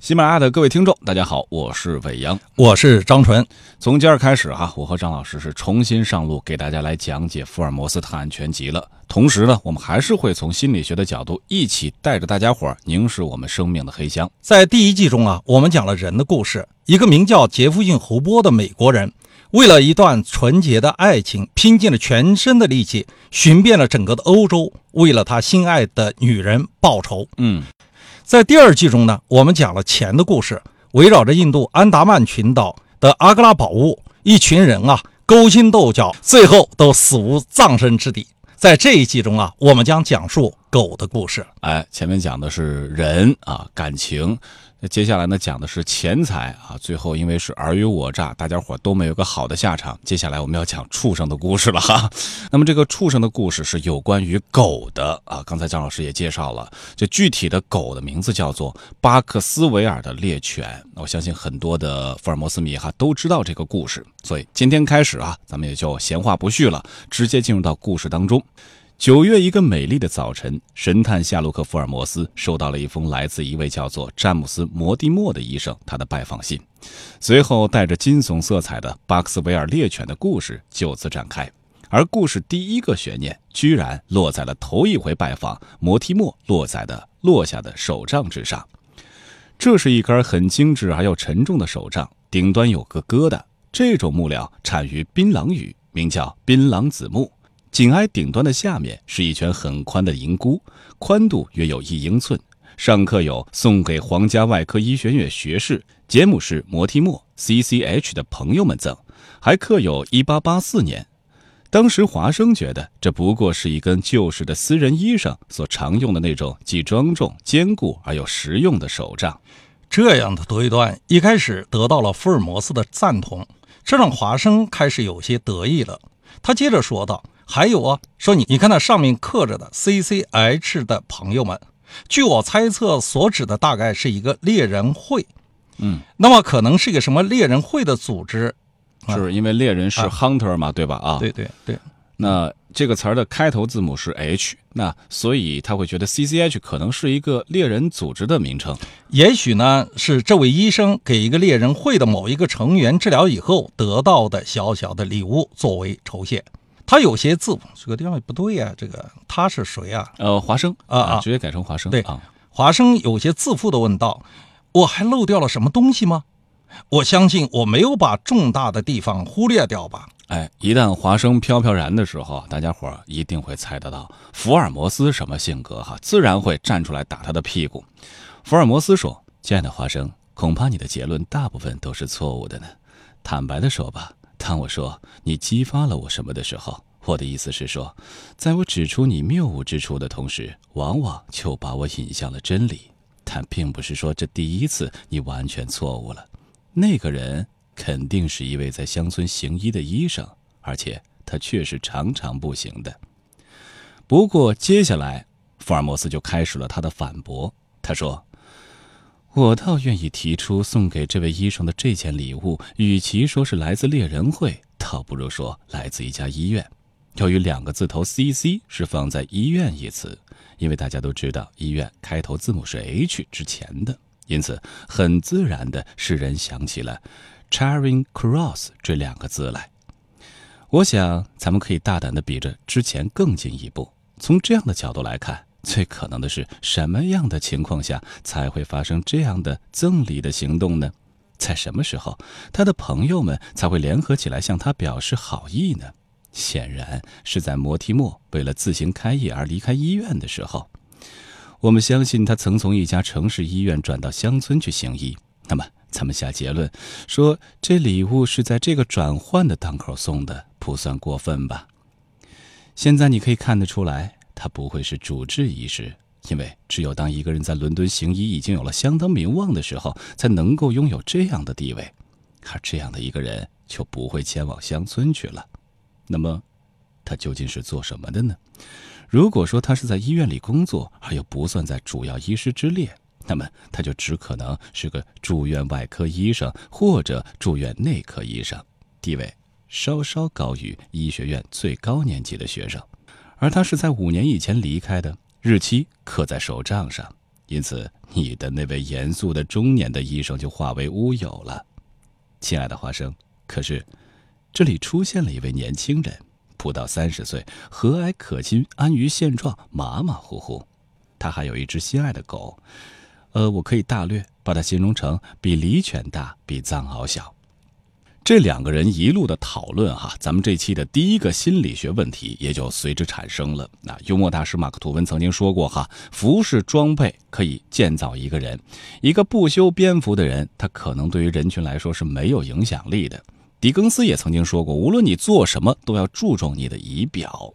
喜马拉雅的各位听众，大家好，我是伟阳，我是张纯。从今儿开始哈，我和张老师是重新上路，给大家来讲解《福尔摩斯探案全集》了。同时呢，我们还是会从心理学的角度，一起带着大家伙儿凝视我们生命的黑箱。在第一季中啊，我们讲了人的故事，一个名叫杰夫逊·胡波的美国人，为了一段纯洁的爱情，拼尽了全身的力气，寻遍了整个的欧洲，为了他心爱的女人报仇。嗯。在第二季中呢，我们讲了钱的故事，围绕着印度安达曼群岛的阿格拉宝物，一群人啊勾心斗角，最后都死无葬身之地。在这一季中啊，我们将讲述狗的故事。哎，前面讲的是人啊，感情。那接下来呢，讲的是钱财啊，最后因为是尔虞我诈，大家伙都没有个好的下场。接下来我们要讲畜生的故事了哈。那么这个畜生的故事是有关于狗的啊。刚才张老师也介绍了，这具体的狗的名字叫做巴克斯维尔的猎犬。我相信很多的福尔摩斯迷哈都知道这个故事，所以今天开始啊，咱们也就闲话不续了，直接进入到故事当中。九月一个美丽的早晨，神探夏洛克·福尔摩斯收到了一封来自一位叫做詹姆斯·摩蒂莫的医生他的拜访信。随后，带着惊悚色彩的巴克斯维尔猎犬的故事就此展开。而故事第一个悬念居然落在了头一回拜访摩提莫落在的落下的手杖之上。这是一根很精致而又沉重的手杖，顶端有个疙瘩。这种木料产于槟榔屿，名叫槟榔子木。紧挨顶端的下面是一圈很宽的银箍，宽度约有一英寸，上刻有送给皇家外科医学院学士杰姆士·摩提莫 （C.C.H.） 的朋友们赠，还刻有1884年。当时华生觉得这不过是一根旧式的私人医生所常用的那种既庄重、坚固而又实用的手杖。这样的推断一开始得到了福尔摩斯的赞同，这让华生开始有些得意了。他接着说道。还有啊，说你你看那上面刻着的 C C H 的朋友们，据我猜测，所指的大概是一个猎人会，嗯，那么可能是一个什么猎人会的组织，是因为猎人是 hunter 嘛，对吧？啊，对对对。那这个词儿的开头字母是 H，那所以他会觉得 C C H 可能是一个猎人组织的名称，也许呢是这位医生给一个猎人会的某一个成员治疗以后得到的小小的礼物作为酬谢。他有些字，这个地方不对呀。这个他是谁啊？呃，华生啊啊，直接改成华生。对啊，华生有些自负的问道：“我还漏掉了什么东西吗？我相信我没有把重大的地方忽略掉吧？”哎，一旦华生飘飘然的时候，大家伙一定会猜得到福尔摩斯什么性格哈，自然会站出来打他的屁股。福尔摩斯说：“亲爱的华生，恐怕你的结论大部分都是错误的呢。坦白的说吧。”当我说你激发了我什么的时候，我的意思是说，在我指出你谬误之处的同时，往往就把我引向了真理。但并不是说这第一次你完全错误了。那个人肯定是一位在乡村行医的医生，而且他却是常常不行的。不过接下来，福尔摩斯就开始了他的反驳。他说。我倒愿意提出，送给这位医生的这件礼物，与其说是来自猎人会，倒不如说来自一家医院。由于两个字头 “C C” 是放在“医院”一词，因为大家都知道医院开头字母是 “H” 之前的，因此很自然的使人想起了 “Charing Cross” 这两个字来。我想，咱们可以大胆的比着之前更进一步，从这样的角度来看。最可能的是什么样的情况下才会发生这样的赠礼的行动呢？在什么时候他的朋友们才会联合起来向他表示好意呢？显然是在摩提莫为了自行开业而离开医院的时候。我们相信他曾从一家城市医院转到乡村去行医。那么，咱们下结论说这礼物是在这个转换的档口送的，不算过分吧？现在你可以看得出来。他不会是主治医师，因为只有当一个人在伦敦行医已经有了相当名望的时候，才能够拥有这样的地位，而这样的一个人就不会前往乡村去了。那么，他究竟是做什么的呢？如果说他是在医院里工作，而又不算在主要医师之列，那么他就只可能是个住院外科医生或者住院内科医生，地位稍稍高于医学院最高年级的学生。而他是在五年以前离开的，日期刻在手账上。因此你的那位严肃的中年的医生就化为乌有了。亲爱的花生，可是这里出现了一位年轻人，不到三十岁，和蔼可亲，安于现状，马马虎虎。他还有一只心爱的狗，呃，我可以大略把它形容成比狸犬大，比藏獒小。这两个人一路的讨论，哈，咱们这期的第一个心理学问题也就随之产生了。那幽默大师马克吐温曾经说过，哈，服饰装备可以建造一个人。一个不修边幅的人，他可能对于人群来说是没有影响力的。狄更斯也曾经说过，无论你做什么，都要注重你的仪表。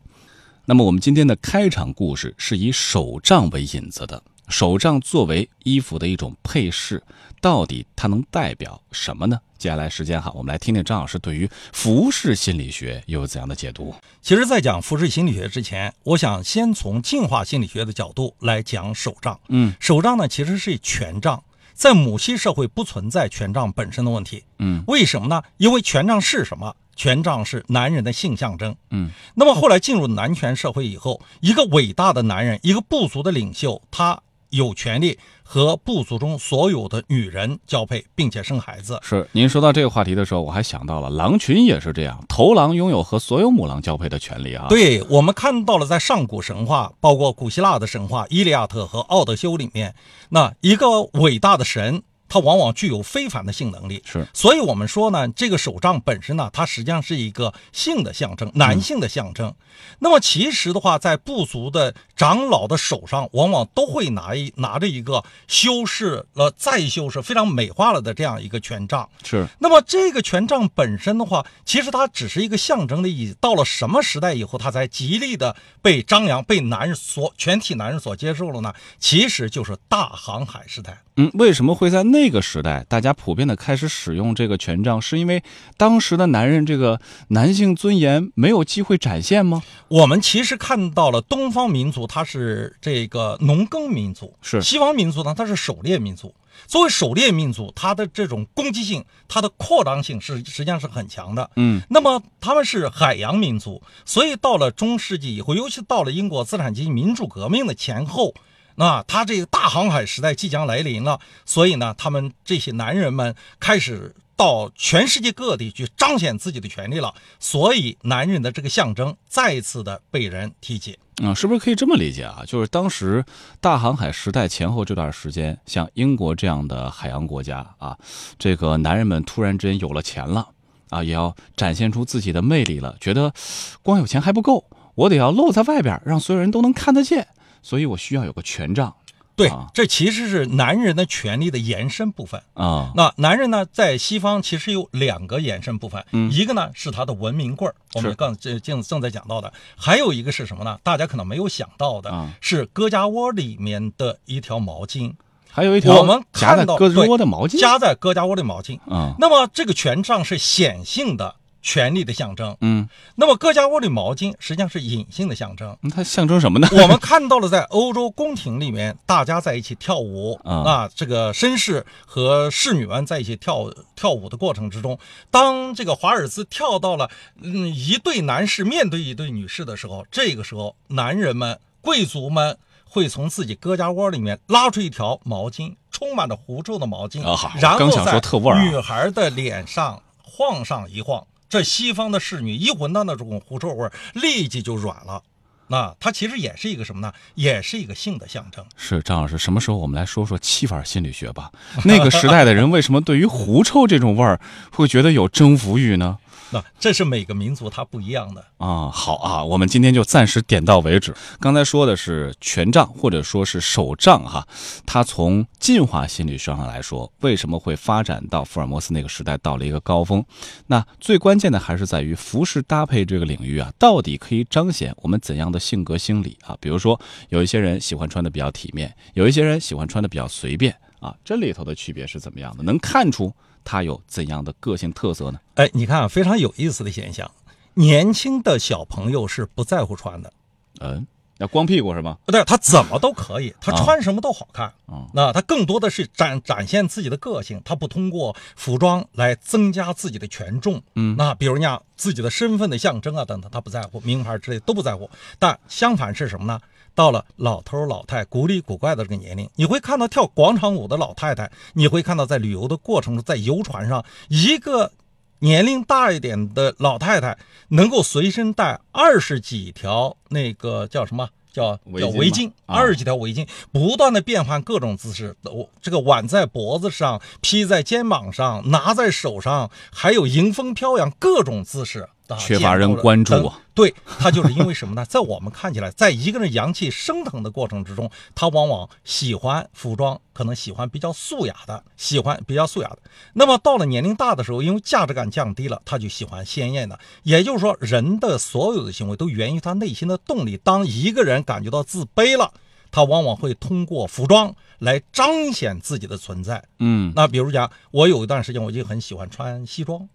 那么，我们今天的开场故事是以手杖为引子的。手杖作为衣服的一种配饰，到底它能代表什么呢？接下来时间哈，我们来听听张老师对于服饰心理学又有怎样的解读。其实，在讲服饰心理学之前，我想先从进化心理学的角度来讲手杖。嗯，手杖呢，其实是权杖，在母系社会不存在权杖本身的问题。嗯，为什么呢？因为权杖是什么？权杖是男人的性象征。嗯，那么后来进入男权社会以后，一个伟大的男人，一个部族的领袖，他。有权利和部族中所有的女人交配，并且生孩子。是您说到这个话题的时候，我还想到了狼群也是这样，头狼拥有和所有母狼交配的权利啊。对，我们看到了在上古神话，包括古希腊的神话《伊利亚特》和《奥德修》里面，那一个伟大的神。它往往具有非凡的性能力，是，所以我们说呢，这个手杖本身呢，它实际上是一个性的象征，男性的象征。那么其实的话，在部族的长老的手上，往往都会拿一拿着一个修饰了再修饰、非常美化了的这样一个权杖。是。那么这个权杖本身的话，其实它只是一个象征的意义。到了什么时代以后，它才极力的被张扬、被男人所全体男人所接受了呢？其实就是大航海时代。嗯，为什么会在那个时代大家普遍的开始使用这个权杖？是因为当时的男人这个男性尊严没有机会展现吗？我们其实看到了东方民族，它是这个农耕民族；是西方民族呢，它是狩猎民族。作为狩猎民族，它的这种攻击性、它的扩张性是实际上是很强的。嗯，那么他们是海洋民族，所以到了中世纪以后，尤其到了英国资产阶级民主革命的前后。那他这个大航海时代即将来临了，所以呢，他们这些男人们开始到全世界各地去彰显自己的权利了，所以男人的这个象征再次的被人提起。啊，是不是可以这么理解啊？就是当时大航海时代前后这段时间，像英国这样的海洋国家啊，这个男人们突然之间有了钱了啊，也要展现出自己的魅力了，觉得光有钱还不够，我得要露在外边，让所有人都能看得见。所以我需要有个权杖，对，这其实是男人的权利的延伸部分啊。那男人呢，在西方其实有两个延伸部分，嗯一个呢是他的文明棍儿，我们刚正正正在讲到的，还有一个是什么呢？大家可能没有想到的是胳肢窝里面的一条毛巾，还有一条我们看到胳肢窝的毛巾，夹在胳肢窝的毛巾啊。那么这个权杖是显性的。权力的象征，嗯，那么各家窝里毛巾实际上是隐性的象征，它象征什么呢？我们看到了在欧洲宫廷里面，大家在一起跳舞啊，这个绅士和侍女们在一起跳跳舞的过程之中，当这个华尔兹跳到了嗯一对男士面对一对女士的时候，这个时候男人们贵族们会从自己胳家窝里面拉出一条毛巾，充满着狐臭的毛巾，然后在女孩的脸上晃上一晃。这西方的侍女一闻到那种狐臭味立即就软了。那它其实也是一个什么呢？也是一个性的象征。是张老师，什么时候我们来说说气味心理学吧？那个时代的人为什么对于狐臭这种味儿会觉得有征服欲呢？那这是每个民族它不一样的啊。好啊，我们今天就暂时点到为止。刚才说的是权杖或者说是手杖哈，它从进化心理学上来说，为什么会发展到福尔摩斯那个时代到了一个高峰？那最关键的还是在于服饰搭配这个领域啊，到底可以彰显我们怎样的性格心理啊？比如说，有一些人喜欢穿的比较体面，有一些人喜欢穿的比较随便啊，这里头的区别是怎么样的？能看出？他有怎样的个性特色呢？哎，你看，非常有意思的现象，年轻的小朋友是不在乎穿的，嗯，那光屁股是吗？对，他怎么都可以，他穿什么都好看。嗯那他更多的是展展现自己的个性，他不通过服装来增加自己的权重。嗯，那比如像自己的身份的象征啊等等，他不在乎名牌之类都不在乎。但相反是什么呢？到了老头老太古里古怪的这个年龄，你会看到跳广场舞的老太太，你会看到在旅游的过程中，在游船上，一个年龄大一点的老太太能够随身带二十几条那个叫什么？叫叫围巾，二十几条围巾，不断的变换各种姿势，我这个挽在脖子上，披在肩膀上，拿在手上，还有迎风飘扬，各种姿势。缺乏人关注啊！对他就是因为什么呢？在我们看起来，在一个人阳气升腾的过程之中，他往往喜欢服装，可能喜欢比较素雅的，喜欢比较素雅的。那么到了年龄大的时候，因为价值感降低了，他就喜欢鲜艳的。也就是说，人的所有的行为都源于他内心的动力。当一个人感觉到自卑了，他往往会通过服装来彰显自己的存在。嗯，那比如讲，我有一段时间我就很喜欢穿西装。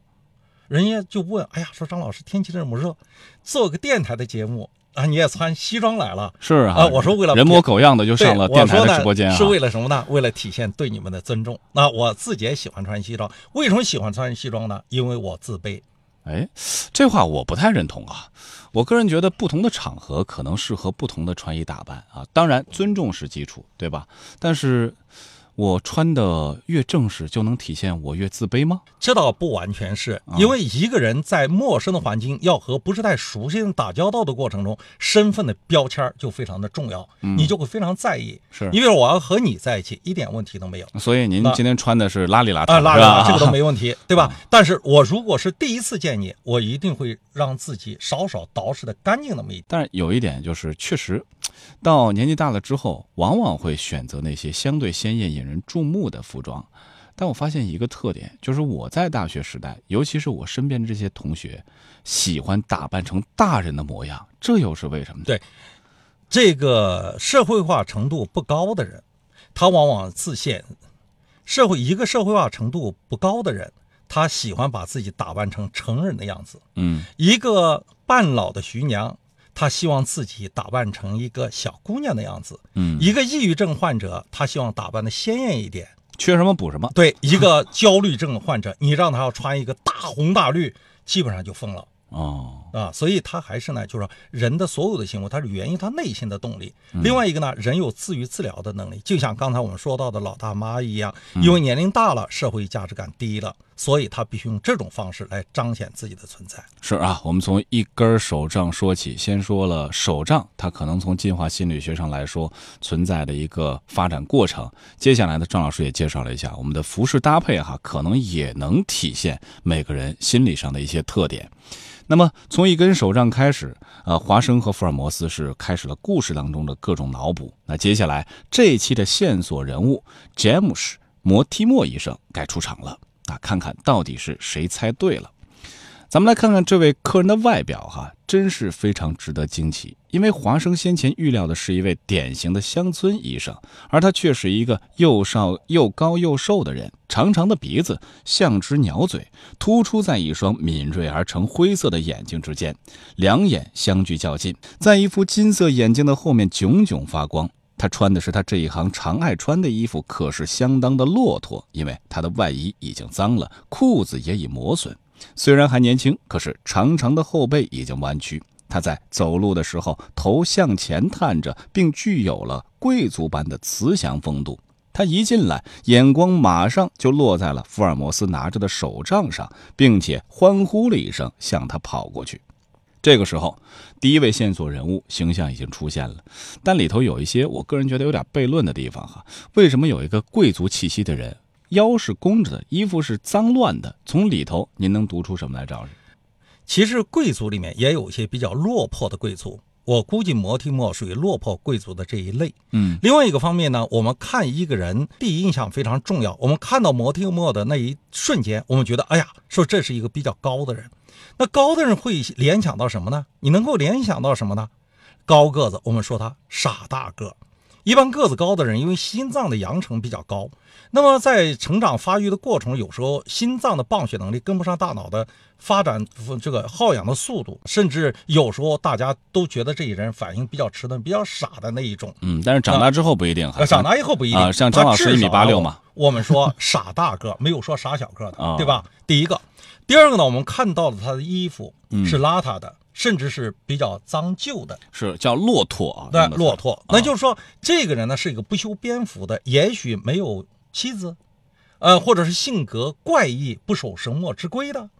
人家就问：“哎呀，说张老师，天气这么热，做个电台的节目啊，你也穿西装来了？是啊，我说为了人模狗样的就上了电台的直播间，是为了什么呢？为了体现对你们的尊重。那我自己也喜欢穿西装，为什么喜欢穿西装呢？因为我自卑。哎，这话我不太认同啊。我个人觉得，不同的场合可能适合不同的穿衣打扮啊。当然，尊重是基础，对吧？但是。我穿的越正式，就能体现我越自卑吗？这倒不完全是，因为一个人在陌生的环境，要和不是太熟悉人打交道的过程中，身份的标签就非常的重要，你就会非常在意。是，因为我要和你在一起，一点问题都没有。所以您今天穿的是邋里邋遢，啊，邋里邋遢，这个都没问题，对吧？但是我如果是第一次见你，我一定会让自己稍稍捯饬的干净那么一点。但是有一点就是，确实。到年纪大了之后，往往会选择那些相对鲜艳、引人注目的服装。但我发现一个特点，就是我在大学时代，尤其是我身边的这些同学，喜欢打扮成大人的模样。这又是为什么？对，这个社会化程度不高的人，他往往自现社会一个社会化程度不高的人，他喜欢把自己打扮成成人的样子。嗯，一个半老的徐娘。他希望自己打扮成一个小姑娘的样子，嗯，一个抑郁症患者，他希望打扮的鲜艳一点，缺什么补什么。对，一个焦虑症患者，你让他要穿一个大红大绿，基本上就疯了。哦啊，所以他还是呢，就是说人的所有的行为，它是源于他内心的动力。另外一个呢，人有自愈治疗的能力，就像刚才我们说到的老大妈一样，因为年龄大了，社会价值感低了，所以他必须用这种方式来彰显自己的存在。是啊，我们从一根手杖说起，先说了手杖，它可能从进化心理学上来说存在的一个发展过程。接下来呢，张老师也介绍了一下我们的服饰搭配哈，可能也能体现每个人心理上的一些特点。那么，从一根手杖开始，呃，华生和福尔摩斯是开始了故事当中的各种脑补。那接下来这一期的线索人物詹姆士·摩提莫医生该出场了。啊看看到底是谁猜对了。咱们来看看这位客人的外表，哈，真是非常值得惊奇。因为华生先前预料的是一位典型的乡村医生，而他却是一个又少又高又瘦的人，长长的鼻子像只鸟嘴，突出在一双敏锐而呈灰色的眼睛之间，两眼相距较近，在一副金色眼睛的后面炯炯发光。他穿的是他这一行常爱穿的衣服，可是相当的骆驼，因为他的外衣已经脏了，裤子也已磨损。虽然还年轻，可是长长的后背已经弯曲。他在走路的时候，头向前探着，并具有了贵族般的慈祥风度。他一进来，眼光马上就落在了福尔摩斯拿着的手杖上，并且欢呼了一声，向他跑过去。这个时候，第一位线索人物形象已经出现了，但里头有一些我个人觉得有点悖论的地方哈。为什么有一个贵族气息的人？腰是弓着的，衣服是脏乱的。从里头，您能读出什么来？赵老师，其实贵族里面也有一些比较落魄的贵族，我估计摩提莫属于落魄贵族的这一类。嗯，另外一个方面呢，我们看一个人第一印象非常重要。我们看到摩提莫的那一瞬间，我们觉得，哎呀，说这是一个比较高的人。那高的人会联想到什么呢？你能够联想到什么呢？高个子，我们说他傻大个。一般个子高的人，因为心脏的扬程比较高，那么在成长发育的过程，有时候心脏的泵血能力跟不上大脑的发展，这个耗氧的速度，甚至有时候大家都觉得这一人反应比较迟钝、比较傻的那一种。嗯，但是长大之后不一定。长大以后不一定啊，像张老师一米八六嘛。我们说傻大个，没有说傻小个的，对吧？第一个，第二个呢，我们看到了他的衣服是邋遢的。甚至是比较脏旧的。是叫骆驼啊，对骆驼。啊那就是说，这个人呢是一个不修边幅的，也许没有妻子，呃，或者是性格怪异、不守神墨之规的，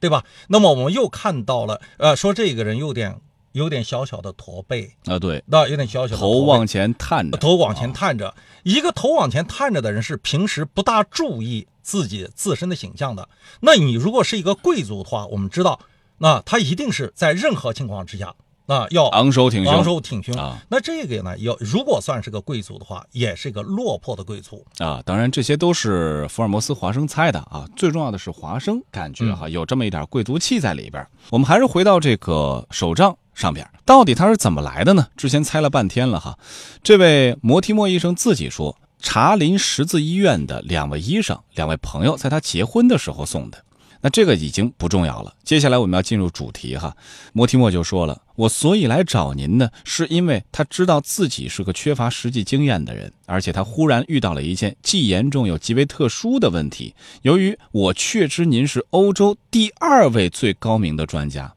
对吧？那么我们又看到了，呃，说这个人有点有点小小的驼背，啊，对，那有点小小的头往前探着，头往前啊探着。一个头往前探着的人是平时不大注意自己自身的形象的。那你如果是一个贵族的话，我们知道，那他一定是在任何情况之下，那要昂首挺胸，昂首挺胸啊。那这个呢，要如果算是个贵族的话，也是一个落魄的贵族。啊，当然这些都是福尔摩斯华生猜的啊。最重要的是华生感觉嗯哈、有这么一点贵族气在里边。我们还是回到这个手账上边，到底他是怎么来的呢？之前猜了半天了哈。这位摩提莫医生自己说，查林十字医院的两位医生、两位朋友在他结婚的时候送的。那这个已经不重要了。接下来我们要进入主题哈。摩提莫就说了，我所以来找您呢，是因为他知道自己是个缺乏实际经验的人，而且他忽然遇到了一件既严重又极为特殊的问题。由于我确知您是欧洲第二位最高明的专家，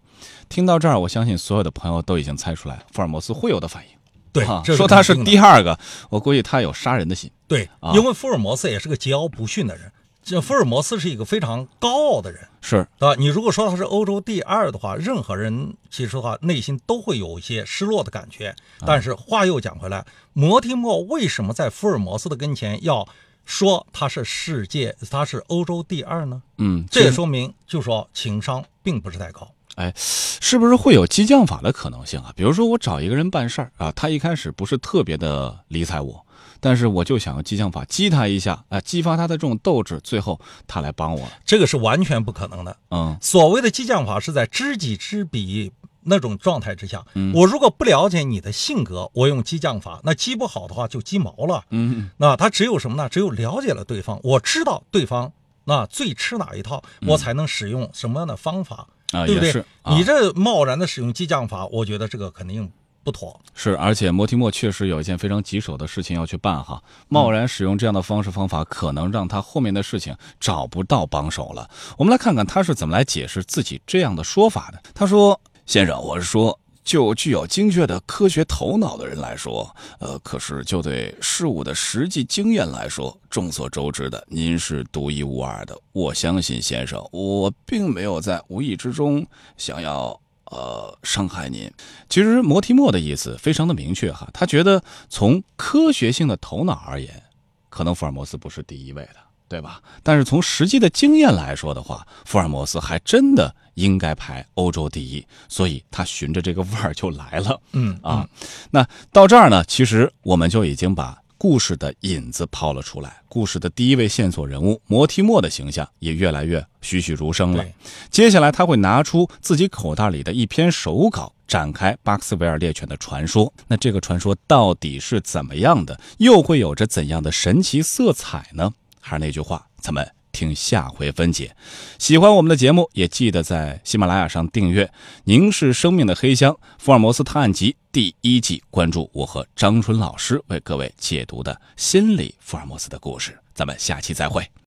听到这儿，我相信所有的朋友都已经猜出来福尔摩斯会有的反应。对啊，说他是第二个，我估计他有杀人的心。对啊，因为福尔摩斯也是个桀骜不驯的人。这福尔摩斯是一个非常高傲的人，是对吧？你如果说他是欧洲第二的话，任何人其实的话内心都会有一些失落的感觉。但是话又讲回来，摩提莫为什么在福尔摩斯的跟前要说他是世界，他是欧洲第二呢？嗯，这也说明，就说情商并不是太高。哎，是不是会有激将法的可能性啊？比如说我找一个人办事儿啊，他一开始不是特别的理睬我，但是我就想用激将法激他一下，啊、激发他的这种斗志，最后他来帮我了。这个是完全不可能的。嗯所谓的激将法是在知己知彼那种状态之下。嗯我如果不了解你的性格，我用激将法，那激不好的话就激毛了。嗯那他只有什么呢？只有了解了对方，我知道对方那最吃哪一套，我才能使用什么样的方法，啊，对不对？啊你这贸然的使用激将法，我觉得这个肯定不妥。是，而且摩提莫确实有一件非常棘手的事情要去办哈，贸然使用这样的方式方法，可能让他后面的事情找不到帮手了。我们来看看他是怎么来解释自己这样的说法的。他说：“先生，我是说。”就具有精确的科学头脑的人来说，呃，可是就对事物的实际经验来说，众所周知的，您是独一无二的。我相信先生，我并没有在无意之中想要呃伤害您。其实摩提莫的意思非常的明确哈，他觉得从科学性的头脑而言，可能福尔摩斯不是第一位的，对吧？但是从实际的经验来说的话，福尔摩斯还真的应该排欧洲第一，所以他循着这个味儿就来了。嗯啊，那到这儿呢，其实我们就已经把故事的引子抛了出来，故事的第一位线索人物摩提莫的形象也越来越栩栩如生了。接下来他会拿出自己口袋里的一篇手稿，展开巴克斯维尔猎犬的传说。那这个传说到底是怎么样的？又会有着怎样的神奇色彩呢？还是那句话，咱们听下回分解。喜欢我们的节目，也记得在喜马拉雅上订阅《凝视生命的黑箱：福尔摩斯探案集》第一季，关注我和张春老师为各位解读的心理福尔摩斯的故事。咱们下期再会。